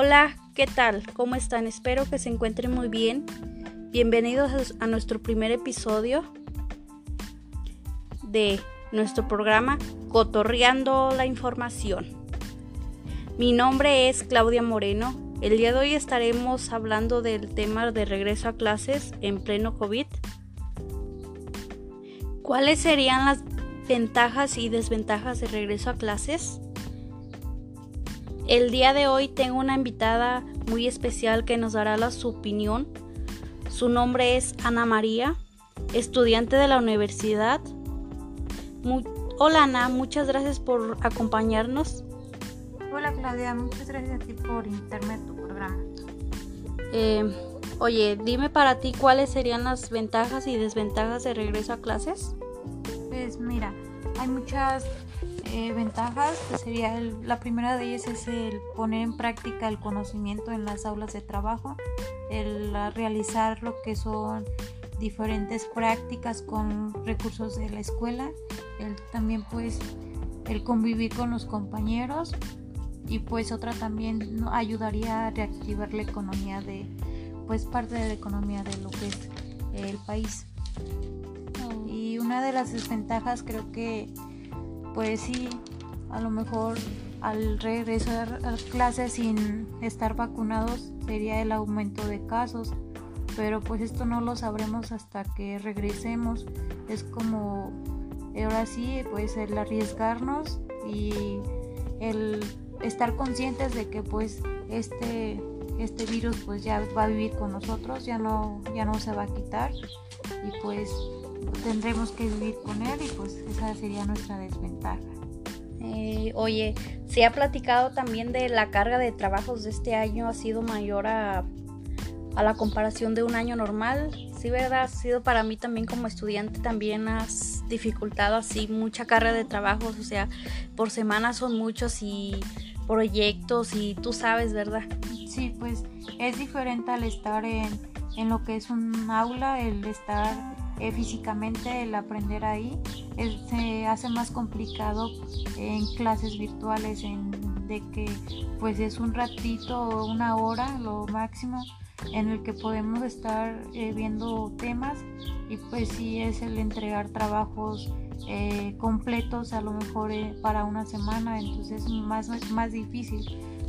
Hola, ¿qué tal? ¿Cómo están? Espero que se encuentren muy bien. Bienvenidos a nuestro primer episodio de nuestro programa Cotorreando la Información. Mi nombre es Claudia Moreno. El día de hoy estaremos hablando del tema de regreso a clases en pleno COVID. ¿Cuáles serían las ventajas y desventajas de regreso a clases? El día de hoy tengo una invitada muy especial que nos dará la, su opinión. Su nombre es Ana María, estudiante de la universidad. Hola Ana, muchas gracias por acompañarnos. Hola Claudia, muchas gracias a ti por invitarme a tu programa. Eh, oye, dime para ti cuáles serían las ventajas y desventajas de regreso a clases. Pues mira, hay muchas eh, ventajas, pues sería la primera de ellas es el poner en práctica el conocimiento en las aulas de trabajo, el realizar lo que son diferentes prácticas con recursos de la escuela, el, también pues el convivir con los compañeros y pues otra también ayudaría a reactivar la economía de pues parte de la economía de lo que es el país. Y una de las desventajas creo que pues sí, a lo mejor al regresar a clases sin estar vacunados sería el aumento de casos, pero pues esto no lo sabremos hasta que regresemos. Es como ahora sí, pues el arriesgarnos y el estar conscientes de que pues este este virus pues ya va a vivir con nosotros, ya no ya no se va a quitar y pues tendremos que vivir con él y pues esa sería nuestra desventaja. Eh, oye, se ha platicado también de la carga de trabajos de este año ha sido mayor a, a la comparación de un año normal. Sí, ¿verdad? Ha sido para mí también como estudiante también has dificultado así mucha carga de trabajos, o sea, por semana son muchos y proyectos y tú sabes, ¿verdad? Sí, pues es diferente al estar en, en lo que es un aula, el estar eh, físicamente el aprender ahí se hace más complicado en clases virtuales en, de que pues es un ratito una hora lo máximo en el que podemos estar eh, viendo temas y pues sí es el entregar trabajos eh, completos a lo mejor para una semana entonces es más, más difícil.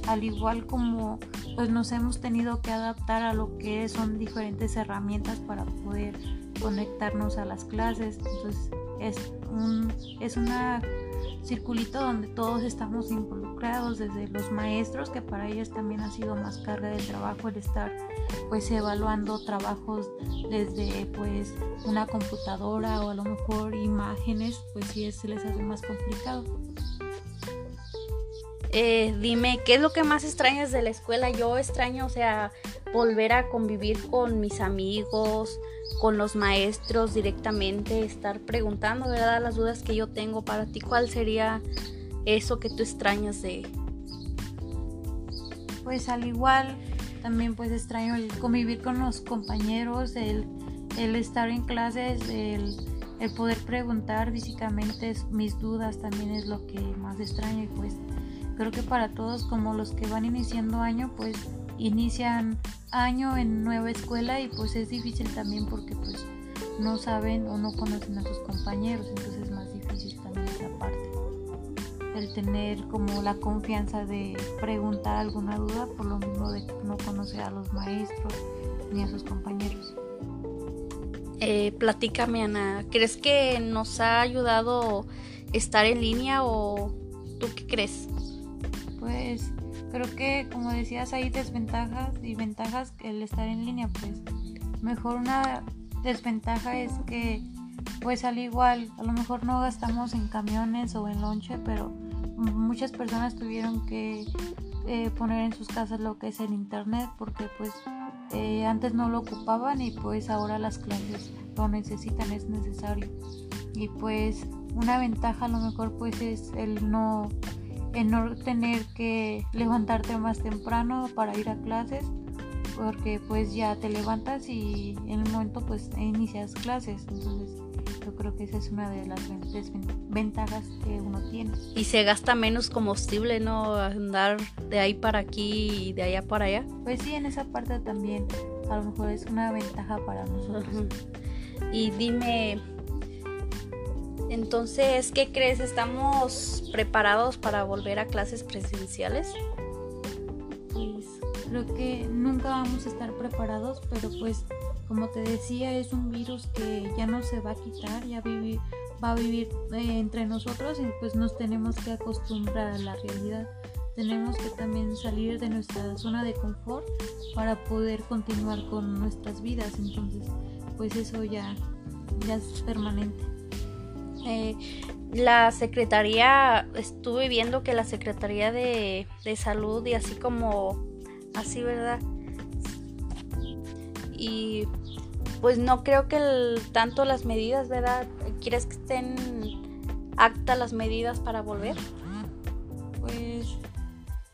Al igual como pues nos hemos tenido que adaptar a lo que son diferentes herramientas para poder conectarnos a las clases. Entonces es un es una circulito donde todos estamos involucrados, desde los maestros, que para ellos también ha sido más carga de trabajo el estar pues evaluando trabajos desde pues una computadora o a lo mejor imágenes, pues sí se les hace más complicado. Eh, dime, ¿qué es lo que más extrañas de la escuela? Yo extraño, o sea, volver a convivir con mis amigos, con los maestros directamente, estar preguntando, ¿verdad? Las dudas que yo tengo para ti, ¿cuál sería eso que tú extrañas de... Pues al igual, también pues extraño el convivir con los compañeros, el, el estar en clases, el, el poder preguntar físicamente mis dudas también es lo que más extraño y pues creo que para todos como los que van iniciando año pues inician año en nueva escuela y pues es difícil también porque pues no saben o no conocen a sus compañeros, entonces es más difícil también esa parte. El tener como la confianza de preguntar alguna duda por lo mismo de no conocer a los maestros ni a sus compañeros. Eh, platícame Ana, ¿crees que nos ha ayudado estar en línea o tú qué crees? Creo que como decías hay desventajas y ventajas el estar en línea pues mejor una desventaja es que pues al igual a lo mejor no gastamos en camiones o en lonche pero muchas personas tuvieron que eh, poner en sus casas lo que es el internet porque pues eh, antes no lo ocupaban y pues ahora las clases lo necesitan es necesario. Y pues una ventaja a lo mejor pues es el no en no tener que levantarte más temprano para ir a clases porque pues ya te levantas y en el momento pues inicias clases entonces yo creo que esa es una de las ventajas que uno tiene. Y se gasta menos combustible, ¿no? Andar de ahí para aquí y de allá para allá. Pues sí, en esa parte también a lo mejor es una ventaja para nosotros. Y dime, entonces, ¿qué crees? ¿Estamos preparados para volver a clases presenciales? Pues creo que nunca vamos a estar preparados, pero pues como te decía, es un virus que ya no se va a quitar, ya va a vivir eh, entre nosotros y pues nos tenemos que acostumbrar a la realidad. Tenemos que también salir de nuestra zona de confort para poder continuar con nuestras vidas. Entonces, pues eso ya, ya es permanente. Eh, la Secretaría, estuve viendo que la Secretaría de, de Salud y así como, así, ¿verdad? Y pues no creo que tanto las medidas, ¿verdad? ¿Quieres que estén acta las medidas para volver? Pues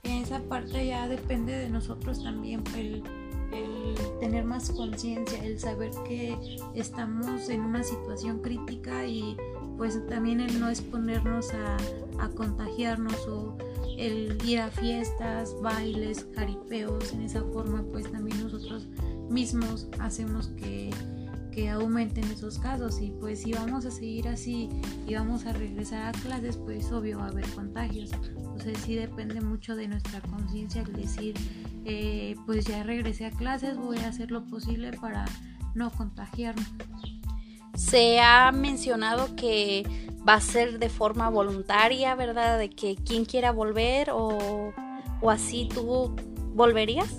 esa parte ya depende de nosotros también, el, el tener más conciencia, el saber que estamos en una situación crítica y pues también el no exponernos a, a contagiarnos o el ir a fiestas, bailes, caripeos, en esa forma pues también nosotros mismos hacemos que, que aumenten esos casos. Y pues si vamos a seguir así y vamos a regresar a clases pues obvio va a haber contagios. Entonces sí depende mucho de nuestra conciencia el decir eh, pues ya regresé a clases voy a hacer lo posible para no contagiarme se ha mencionado que va a ser de forma voluntaria verdad de que quien quiera volver o, o así tú volverías.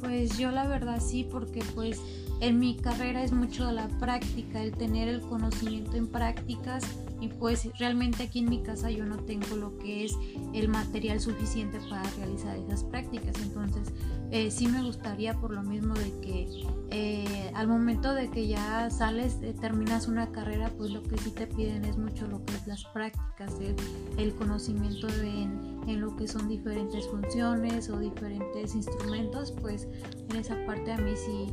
Pues yo la verdad sí, porque pues en mi carrera es mucho la práctica, el tener el conocimiento en prácticas pues realmente aquí en mi casa yo no tengo lo que es el material suficiente para realizar esas prácticas. Entonces eh, sí me gustaría por lo mismo de que eh, al momento de que ya sales, eh, terminas una carrera, pues lo que sí te piden es mucho lo que es las prácticas, el, conocimiento en, en lo que son diferentes funciones o diferentes instrumentos, pues en esa parte a mí sí,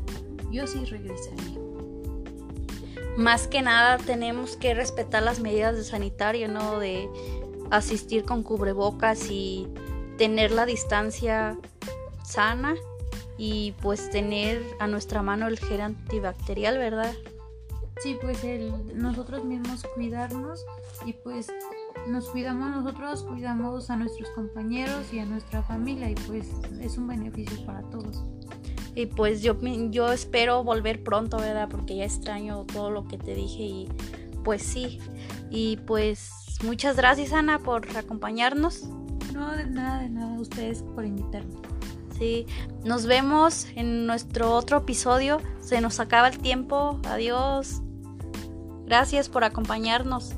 yo sí regresaría más que nada tenemos que respetar las medidas de sanitario, ¿no? De asistir con cubrebocas y tener la distancia sana y pues tener a nuestra mano el gel antibacterial, ¿verdad? Sí, pues el, nosotros mismos cuidarnos y pues nos cuidamos nosotros, cuidamos a nuestros compañeros y a nuestra familia y pues es un beneficio para todos. Y pues yo, yo espero volver pronto, ¿verdad? Porque ya extraño todo lo que te dije y pues sí. Y pues muchas gracias Ana por acompañarnos. No, de nada, de nada, ustedes por invitarme. Sí, nos vemos en nuestro otro episodio. Se nos acaba el tiempo. Adiós. Gracias por acompañarnos.